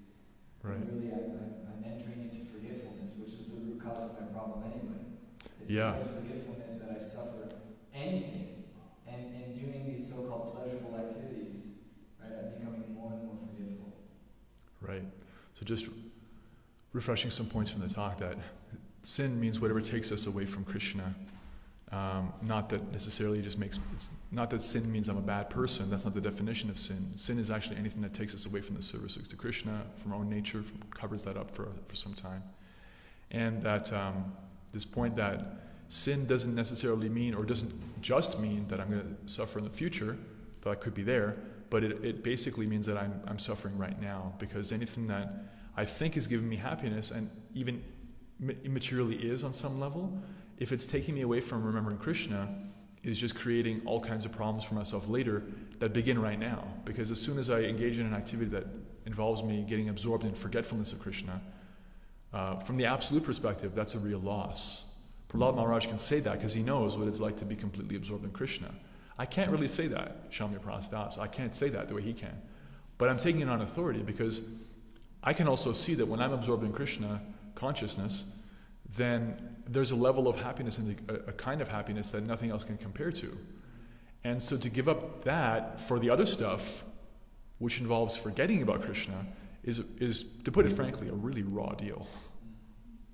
Right. And really, I, I'm, I'm entering into forgetfulness, which is the root cause of my problem anyway. It's Yeah. because forgetfulness that I suffer anything, and in doing these so-called pleasurable activities, right, I'm becoming more and more forgetful. Right. So just refreshing some points from the talk that sin means whatever takes us away from Krishna. Um, not that necessarily just makes it's not that sin means I'm a bad person. That's not the definition of sin. Sin is actually anything that takes us away from the service to Krishna, from our own nature, from, covers that up for for some time. And that um, this point that sin doesn't necessarily mean or doesn't just mean that I'm going to suffer in the future, though I could be there, but it, it basically means that I'm, I'm suffering right now because anything that I think is giving me happiness and even ma- immaterially is on some level, if it's taking me away from remembering Krishna, is just creating all kinds of problems for myself later that begin right now. Because as soon as I engage in an activity that involves me getting absorbed in forgetfulness of Krishna, uh, from the absolute perspective, that's a real loss. Prahlad Maharaj can say that because he knows what it's like to be completely absorbed in Krishna. I can't really say that, Shamya Prasdas. I can't say that the way he can. But I'm taking it on authority because I can also see that when I'm absorbed in Krishna consciousness, then there's a level of happiness and a kind of happiness that nothing else can compare to. And so to give up that for the other stuff, which involves forgetting about Krishna, is, is to put it frankly, a really raw deal.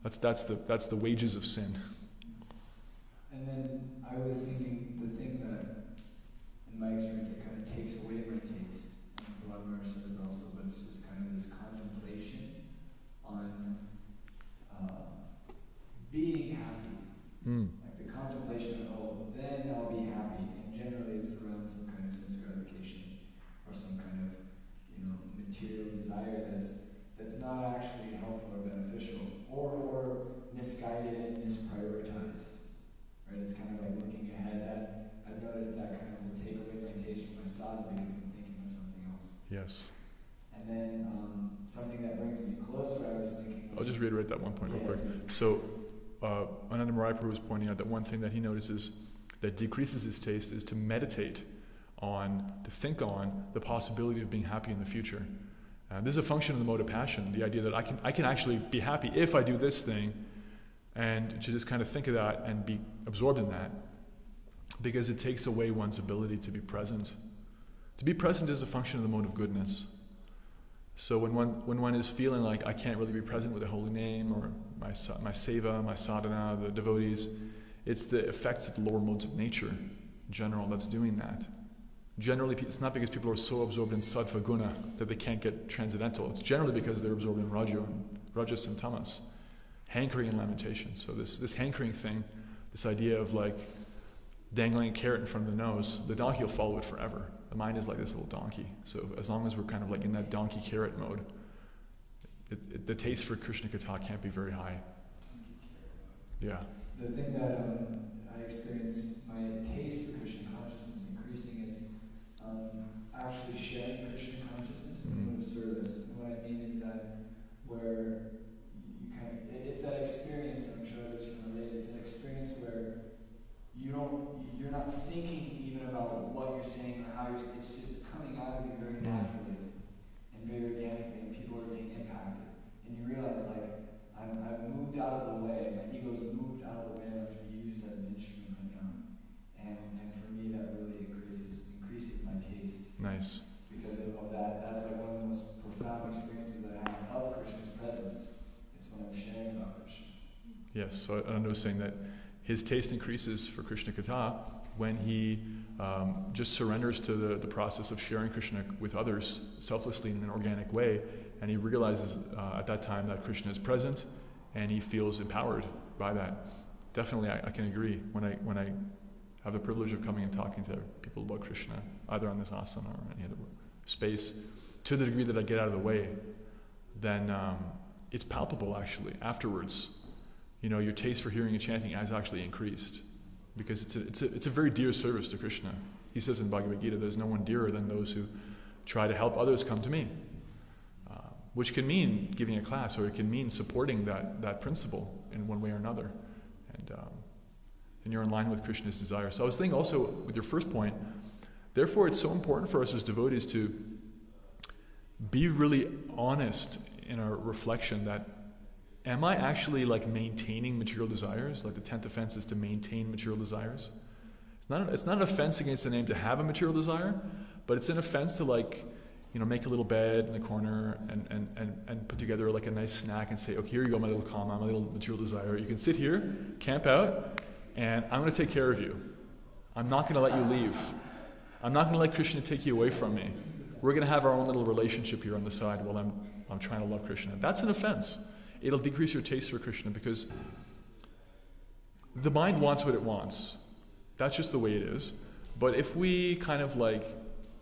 That's, that's, the, that's the wages of sin. And then I was thinking the thing that, in my experience, it kind of takes away my taste. And Prahlad says it also, but it's just kind of this contemplation on uh, being happy. Mm. Like the contemplation of, oh, then I'll be happy. And generally it's around some kind of sense gratification or some kind of, you know, material desire that's that's not actually helpful or beneficial or, or misguided and misprioritized. Right? It's kind of like looking ahead. That I've noticed that kind of will take away my taste for my sadhana because I'm thinking of something else. Yes. And then um, something that brings me closer, I was thinking. I'll just reiterate that one point real quick. So, uh, Ananda Maripur was pointing out that one thing that he notices that decreases his taste is to meditate on, to think on the possibility of being happy in the future. Uh, this is a function of the mode of passion, the idea that I can, I can actually be happy if I do this thing, and to just kind of think of that and be absorbed in that, because it takes away one's ability to be present. To be present is a function of the mode of goodness. So when one, when one is feeling like I can't really be present with the holy name or my, my seva, my sadhana, the devotees, it's the effects of the lower modes of nature in general that's doing that. Generally, it's not because people are so absorbed in sattva guna that they can't get transcendental. It's generally because they're absorbed in raja and, rajas and tamas, hankering and lamentation. So this, this hankering thing, this idea of like dangling a carrot in front of the nose, the donkey will follow it forever. The mind is like this little donkey. So as long as we're kind of like in that donkey carrot mode, it, it, the taste for Krishna Katha can't be very high. Yeah. The thing that um, I experience, my taste for Krishna actually sharing Krishna consciousness in mm-hmm. service. And what I mean is that where you kind of, it's that experience, I'm sure others can relate, it's an experience where you don't, you're not thinking even about what you're saying or how you're saying, it's just coming out of you very mm-hmm. naturally and very organically, and people are being impacted. And you realize, like, I'm, I've moved out of the way, my ego's moved out of the way enough to be used as an instrument right now. And, and for me, that really increases, increases my taste. Nice. Because of, of that, that's like one of the most profound experiences I have of Krishna's presence. It's when I'm sharing about Krishna. Yes, so I was saying that his taste increases for Krishna Katha when he um, just surrenders to the, the process of sharing Krishna with others selflessly in an organic way and he realizes uh, at that time that Krishna is present, and he feels empowered by that. Definitely, I, I, can agree. When I when I have the privilege of coming and talking to people about Krishna, either on this asana or any other space, to the degree that I get out of the way, then um, it's palpable actually afterwards. You know, your taste for hearing and chanting has actually increased because it's a, it's a, it's a very dear service to Krishna. He says in Bhagavad Gita, there's no one dearer than those who try to help others come to me which can mean giving a class or it can mean supporting that, that principle in one way or another. And, um, and you're in line with Krishna's desire. So I was thinking also with your first point, therefore it's so important for us as devotees to be really honest in our reflection that am I actually like maintaining material desires? Like the tenth offense is to maintain material desires. It's not, it's not an offense against the name to have a material desire, but it's an offense to like you know, make a little bed in the corner and, and, and, and put together like a nice snack and say, okay, here you go, my little kama, my little material desire. You can sit here, camp out, and I'm going to take care of you. I'm not going to let you leave. I'm not going to let Krishna take you away from me. We're going to have our own little relationship here on the side while I'm, I'm trying to love Krishna. That's an offense. It'll decrease your taste for Krishna because the mind wants what it wants. That's just the way it is. But if we kind of like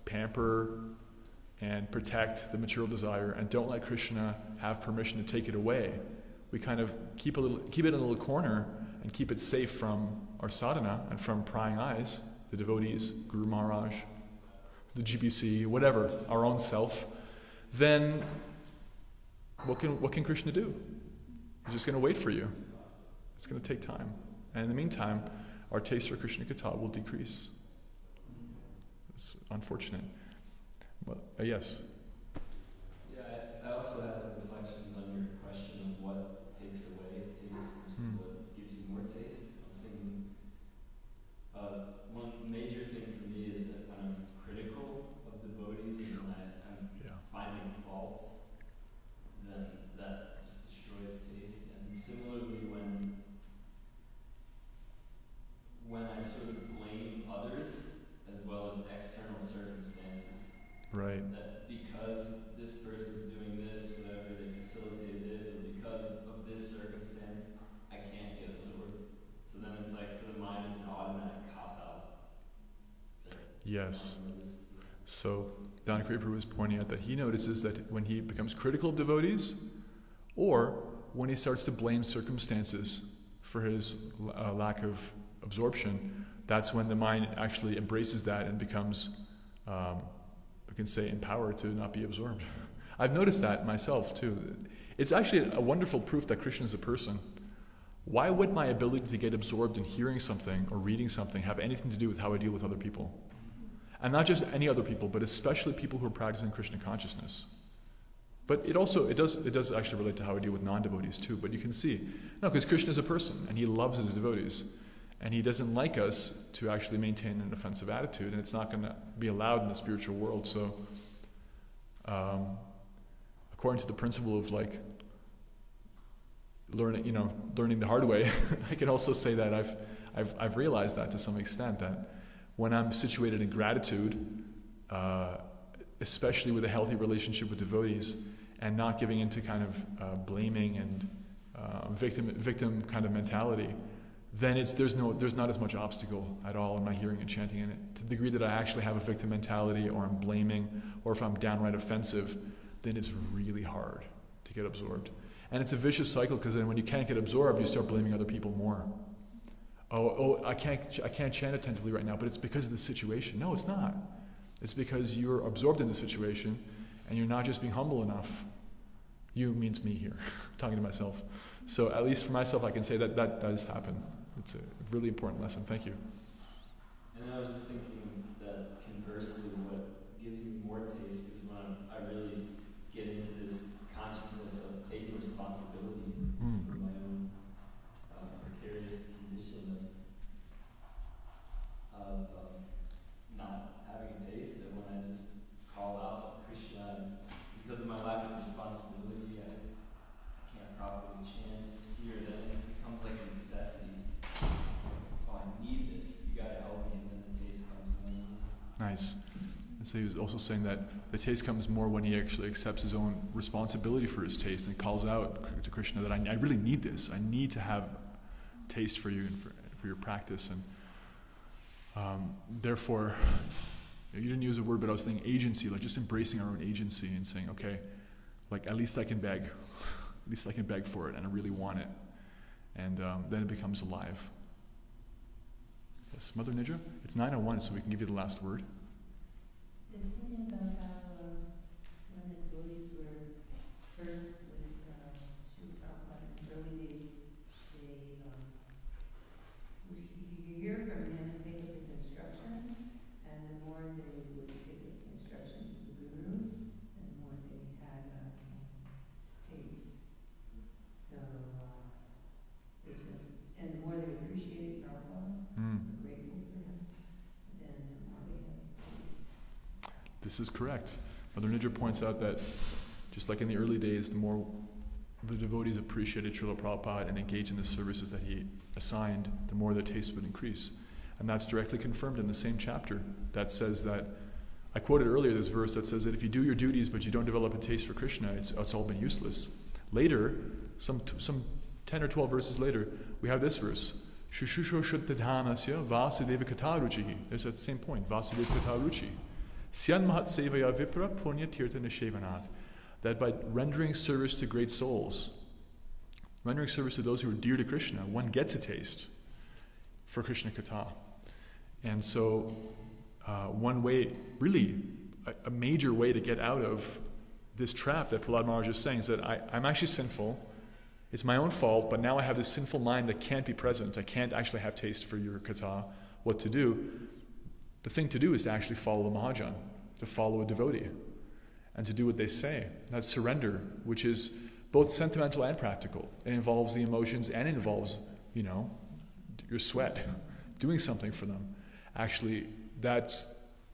pamper and protect the material desire and don't let Krishna have permission to take it away. We kind of keep, a little, keep it in a little corner and keep it safe from our sadhana and from prying eyes, the devotees, Guru Maharaj, the GBC, whatever, our own self, then what can, what can Krishna do? He's just going to wait for you. It's going to take time. And in the meantime, our taste for Krishna Katha will decrease. It's unfortunate. But uh, yes. Yeah, I, also had reflections on your question of what takes away taste versus mm. what gives you more taste. I was thinking, uh, one major thing for me is that when I'm critical of devotees and I, am yeah. finding faults, then that just destroys taste. And similarly, when when I sort of blame others as well as external circumstances Right. That because this person's doing this, whatever, they facilitated this, or because of this circumstance, I can't get absorbed. So then it's like for the mind, it's an automatic cop out. Yes. So Creeper was pointing out that he notices that when he becomes critical of devotees, or when he starts to blame circumstances for his uh, lack of absorption, that's when the mind actually embraces that and becomes um, can say empowered to not be absorbed. I've noticed that myself too. It's actually a wonderful proof that Krishna is a person. Why would my ability to get absorbed in hearing something or reading something have anything to do with how I deal with other people? And not just any other people, but especially people who are practicing Krishna consciousness. But it also it does it does actually relate to how we deal with non-devotees too. But you can see no, because Krishna is a person and he loves his devotees, and he doesn't like us to actually maintain an offensive attitude, and it's not going to be allowed in the spiritual world. So, um, according to the principle of like learning, you know, learning the hard way, I can also say that I've I've I've realized that to some extent that when I'm situated in gratitude. Uh, especially with a healthy relationship with devotees, and not giving into kind of uh, blaming and uh, victim victim kind of mentality, then it's there's no there's not as much obstacle at all in my hearing and chanting in it. To the degree that I actually have a victim mentality, or I'm blaming, or if I'm downright offensive, then it's really hard to get absorbed. And it's a vicious cycle because then when you can't get absorbed, you start blaming other people more. Oh, oh, I can't, I can't chant attentively right now, but it's because of the situation. No, it's not. It's because you're absorbed in the situation and you're not just being humble enough. You means me here, talking to myself. So, at least for myself, I can say that that does happen. It's a really important lesson. Thank you. And I was just thinking that conversely, what gives me more taste is when I really get into this consciousness of taking responsibility Mm. for my own uh, precarious condition of, of um, not having a taste. And when I just call out Krishna, and because of my lack of responsibility, I can't properly chant here. Then it becomes like a necessity. Oh, I need this. You gotta help me, and then the taste comes more. Nice. And so he was also saying that the taste comes more when he actually accepts his own responsibility for his taste and calls out to Krishna that I, I really need this. I need to have taste for you and for, for your practice. And um, therefore, you didn't use a word, but I was thinking agency, like just embracing our own agency and saying, okay, like at least I can beg. at least I can beg for it and I really want it. And um, then it becomes alive. Yes, Mother Nidra? It's 901, so we can give you the last word. Just thinking about how uh, when the devotees were first with uh, Srila Prabhupada in the early days, they, um, we, you hear from him and take up his instructions, and the more they would take up the instructions of the guru, and the more they had uh, taste. So uh, they just, and the more they appreciated Prabhupada, Mm. were grateful for him, then the more they had taste. This is correct. Mother Nidra points out that just like in the early days, the more the devotees appreciated Srila Prabhupada and engaged in the services that he assigned, the more their taste would increase. And that's directly confirmed in the same chapter that says that, I quoted earlier this verse that says that if you do your duties but you don't develop a taste for Krishna, it's, it's all been useless. Later, some, some 10 or 12 verses later, we have this verse. Shushusho Shuddhadhanasya Vasudeva Kataruchihi. There's that same point, Vasudeva Kataruchi. Syan Mahat Sevaya Vipra Punya Tirtha Nishevanat. That by rendering service to great souls, rendering service to those who are dear to Krishna, one gets a taste for Krishna Kata. And so, uh, one way, really, a, a major way to get out of this trap that Prahlad Maharaj is saying is that I, I'm actually sinful. It's my own fault, but now I have this sinful mind that can't be present. I can't actually have taste for your kata. What to do? The thing to do is to actually follow the Mahajan, to follow a devotee, and to do what they say. That's surrender, which is both sentimental and practical. It involves the emotions and involves, you know, your sweat, doing something for them. Actually, that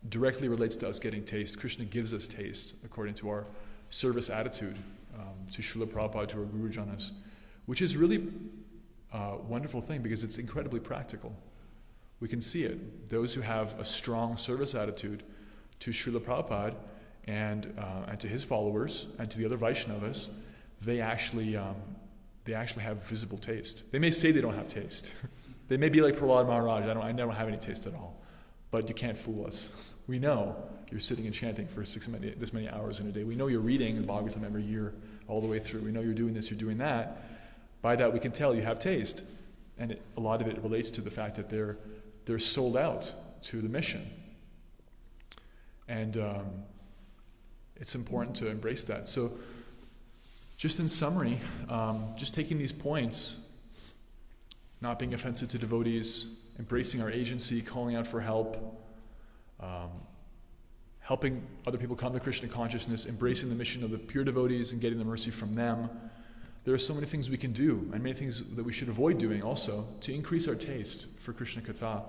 directly relates to us getting taste. Krishna gives us taste according to our service attitude um, to Srila Prabhupada, to our Guru Janas, which is really a wonderful thing because it's incredibly practical. We can see it. Those who have a strong service attitude to Srila Prabhupada and, uh, and to his followers and to the other Vaishnavas, they actually, um, they actually have visible taste. They may say they don't have taste. they may be like Prahlad Maharaj, I, don't, I never have any taste at all. But you can't fool us. We know you're sitting and chanting for six many, this many hours in a day. We know you're reading the Bhagavatam every year all the way through. We know you're doing this, you're doing that. By that, we can tell you have taste. And it, a lot of it relates to the fact that they're, they're sold out to the mission. And um, it's important to embrace that. So, just in summary, um, just taking these points, not being offensive to devotees, embracing our agency, calling out for help, um, helping other people come to Krishna consciousness, embracing the mission of the pure devotees and getting the mercy from them. There are so many things we can do, and many things that we should avoid doing also to increase our taste for Krishna Katha,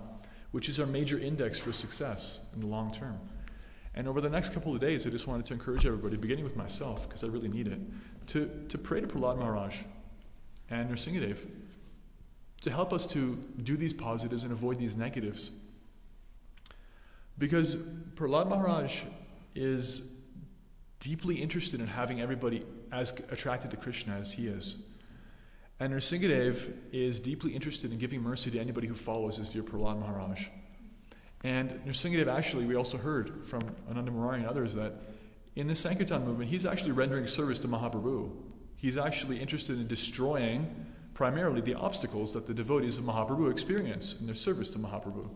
which is our major index for success in the long term. And over the next couple of days, I just wanted to encourage everybody, beginning with myself, because I really need it, to, to pray to Prahlad Maharaj and Nrsingadev to help us to do these positives and avoid these negatives. Because Prahlad Maharaj is deeply interested in having everybody as attracted to Krishna as he is. And Nrsingadev is deeply interested in giving mercy to anybody who follows his dear Prahlad Maharaj. And Nrsingadev actually, we also heard from Ananda Murari and others that in the Sankirtan movement, he's actually rendering service to Mahaprabhu. He's actually interested in destroying primarily the obstacles that the devotees of Mahaprabhu experience in their service to Mahaprabhu.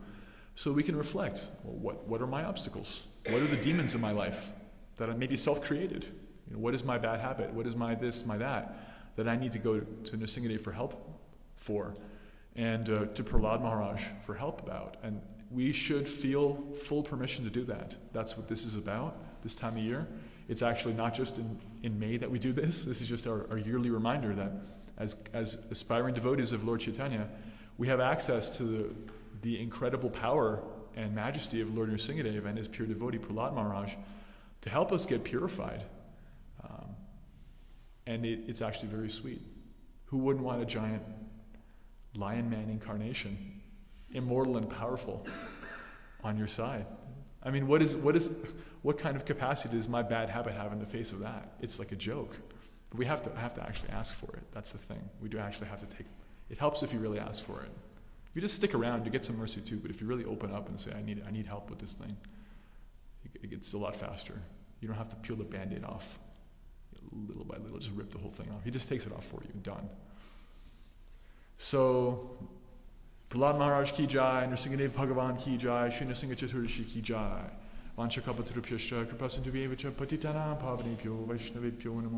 So we can reflect well, what, what are my obstacles? What are the demons in my life that I may be self created? You know, what is my bad habit? What is my this, my that, that I need to go to Nrsingadev for help for? And uh, to Prahlad Maharaj for help about. And we should feel full permission to do that. That's what this is about this time of year. It's actually not just in, in May that we do this, this is just our, our yearly reminder that as, as aspiring devotees of Lord Chaitanya, we have access to the, the incredible power and majesty of Lord Nrsingadev and his pure devotee Prahlad Maharaj to help us get purified. And it, it's actually very sweet. Who wouldn't want a giant lion man incarnation, immortal and powerful, on your side? I mean, what is, what is, what kind of capacity does my bad habit have in the face of that? It's like a joke. But we have to have to actually ask for it. That's the thing. We do actually have to take it helps if you really ask for it. If you just stick around, you get some mercy too, but if you really open up and say, I need I need help with this thing, it gets a lot faster. You don't have to peel the band-aid off. Little by little, just rip the whole thing off. He just takes it off for you, done. So Prahlad Maharaj ki jai, Nrsingadev Bhagavan ki jai, Shri Nrsinga Chaturdashi ki jai. Vanchakapatrupyascha kripasintu vyevacha patitanam pavanebhyo vaishnavebhyo namo